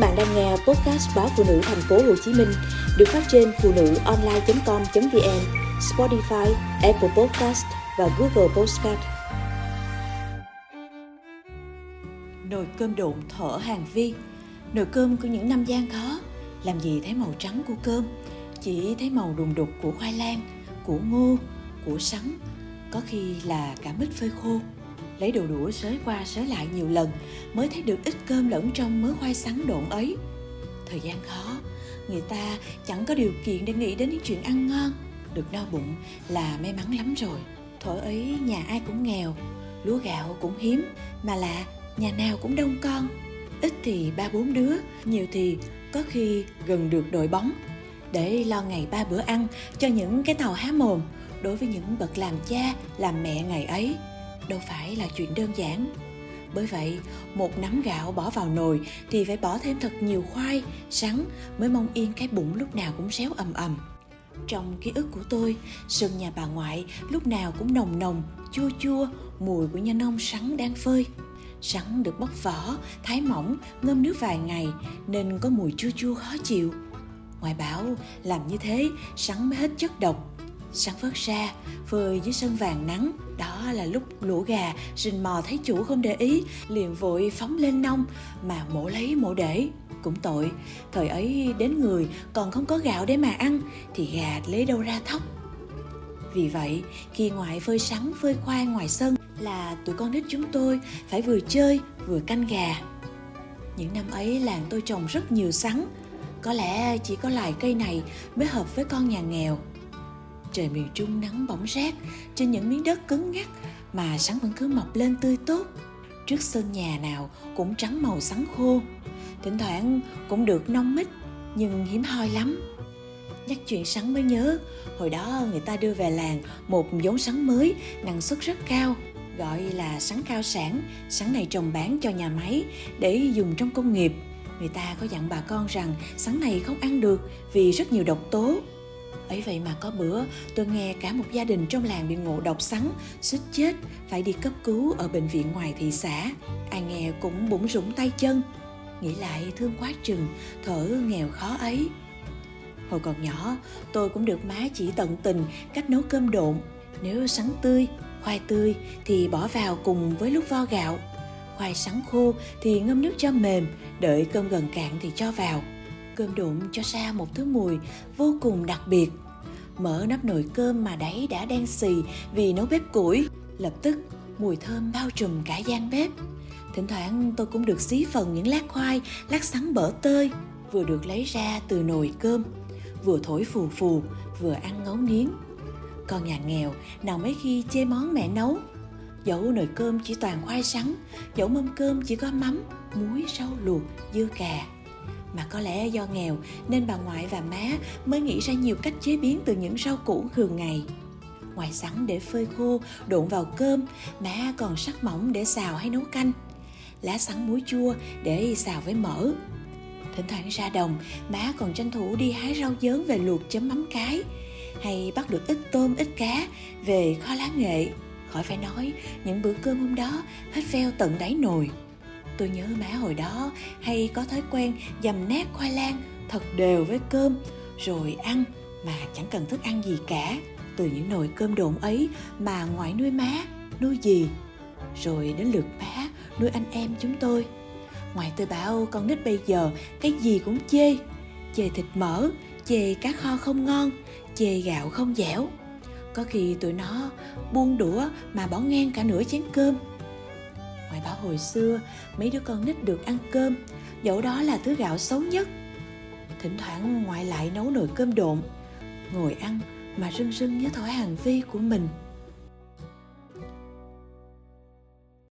bạn đang nghe podcast báo phụ nữ thành phố Hồ Chí Minh được phát trên phụ nữ online.com.vn, Spotify, Apple Podcast và Google Podcast. Nồi cơm độn thở hàng vi Nồi cơm của những năm gian khó Làm gì thấy màu trắng của cơm? Chỉ thấy màu đùng đục của khoai lang Của ngô, của sắn Có khi là cả mít phơi khô lấy đồ đũa xới qua xới lại nhiều lần, mới thấy được ít cơm lẫn trong mớ khoai sắn độn ấy. Thời gian khó người ta chẳng có điều kiện để nghĩ đến những chuyện ăn ngon. Được no bụng là may mắn lắm rồi. Thuở ấy, nhà ai cũng nghèo, lúa gạo cũng hiếm, mà là nhà nào cũng đông con. Ít thì ba bốn đứa, nhiều thì có khi gần được đội bóng. Để lo ngày ba bữa ăn cho những cái tàu há mồm, đối với những bậc làm cha, làm mẹ ngày ấy đâu phải là chuyện đơn giản. Bởi vậy, một nắm gạo bỏ vào nồi thì phải bỏ thêm thật nhiều khoai, sắn mới mong yên cái bụng lúc nào cũng xéo ầm ầm. Trong ký ức của tôi sân nhà bà ngoại lúc nào cũng nồng nồng, chua chua, mùi của nhân nông sắn đang phơi. Sắn được bóc vỏ, thái mỏng, ngâm nước vài ngày nên có mùi chua chua khó chịu. Ngoại bảo, làm như thế, sắn mới hết chất độc sáng vớt ra phơi dưới sân vàng nắng, đó là lúc lũ gà rình mò thấy chủ không để ý, liền vội phóng lên nông, mà mổ lấy mổ để. Cũng tội, thời ấy đến người còn không có gạo để mà ăn, thì gà lấy đâu ra thóc. Vì vậy, khi ngoại phơi sắn, phơi khoai ngoài sân là tụi con nít chúng tôi phải vừa chơi, vừa canh gà. Những năm ấy làng tôi trồng rất nhiều sắn, có lẽ chỉ có loài cây này mới hợp với con nhà nghèo trời miền Trung nắng bỏng rát trên những miếng đất cứng ngắc mà sắn vẫn cứ mọc lên tươi tốt. Trước sân nhà nào cũng trắng màu sắn khô, thỉnh thoảng cũng được nông mít nhưng hiếm hoi lắm. Nhắc chuyện sắn mới nhớ, hồi đó người ta đưa về làng một giống sắn mới, năng suất rất cao, gọi là sắn cao sản. Sắn này trồng bán cho nhà máy để dùng trong công nghiệp. Người ta có dặn bà con rằng sắn này không ăn được vì rất nhiều độc tố ấy vậy mà có bữa, tôi nghe cả một gia đình trong làng bị ngộ độc sắn, suýt chết, phải đi cấp cứu ở bệnh viện ngoài thị xã. Ai nghe cũng bủng rủng tay chân. Nghĩ lại thương quá chừng, thở nghèo khó ấy. Hồi còn nhỏ, tôi cũng được má chỉ tận tình cách nấu cơm độn. Nếu sắn tươi, khoai tươi thì bỏ vào cùng với lúc vo gạo. Khoai sắn khô thì ngâm nước cho mềm, đợi cơm gần cạn thì cho vào cơm đụng cho ra một thứ mùi vô cùng đặc biệt. Mở nắp nồi cơm mà đáy đã đen xì vì nấu bếp củi, lập tức mùi thơm bao trùm cả gian bếp. Thỉnh thoảng tôi cũng được xí phần những lát khoai, lát sắn bở tơi, vừa được lấy ra từ nồi cơm, vừa thổi phù phù, vừa ăn ngấu nghiến. Con nhà nghèo nào mấy khi chê món mẹ nấu. Dẫu nồi cơm chỉ toàn khoai sắn, dẫu mâm cơm chỉ có mắm, muối, rau luộc, dưa cà mà có lẽ do nghèo, nên bà ngoại và má mới nghĩ ra nhiều cách chế biến từ những rau củ thường ngày. Ngoài sắn để phơi khô, độn vào cơm, má còn sắc mỏng để xào hay nấu canh. Lá sắn muối chua để xào với mỡ. Thỉnh thoảng ra đồng, má còn tranh thủ đi hái rau dớn về luộc chấm mắm cái, hay bắt được ít tôm, ít cá về kho lá nghệ. Khỏi phải nói, những bữa cơm hôm đó hết veo tận đáy nồi tôi nhớ má hồi đó hay có thói quen dầm nát khoai lang thật đều với cơm, rồi ăn mà chẳng cần thức ăn gì cả. Từ những nồi cơm độn ấy mà ngoại nuôi má, nuôi gì rồi đến lượt má nuôi anh em chúng tôi. Ngoại tôi bảo con nít bây giờ cái gì cũng chê chê thịt mỡ, chê cá kho không ngon, chê gạo không dẻo. Có khi tụi nó buông đũa mà bỏ ngang cả nửa chén cơm ngoại bảo hồi xưa, mấy đứa con nít được ăn cơm. Dẫu đó là thứ gạo xấu nhất. Thỉnh thoảng ngoại lại nấu nồi cơm độn. Ngồi ăn mà rưng rưng nhớ thói hàng vi của mình.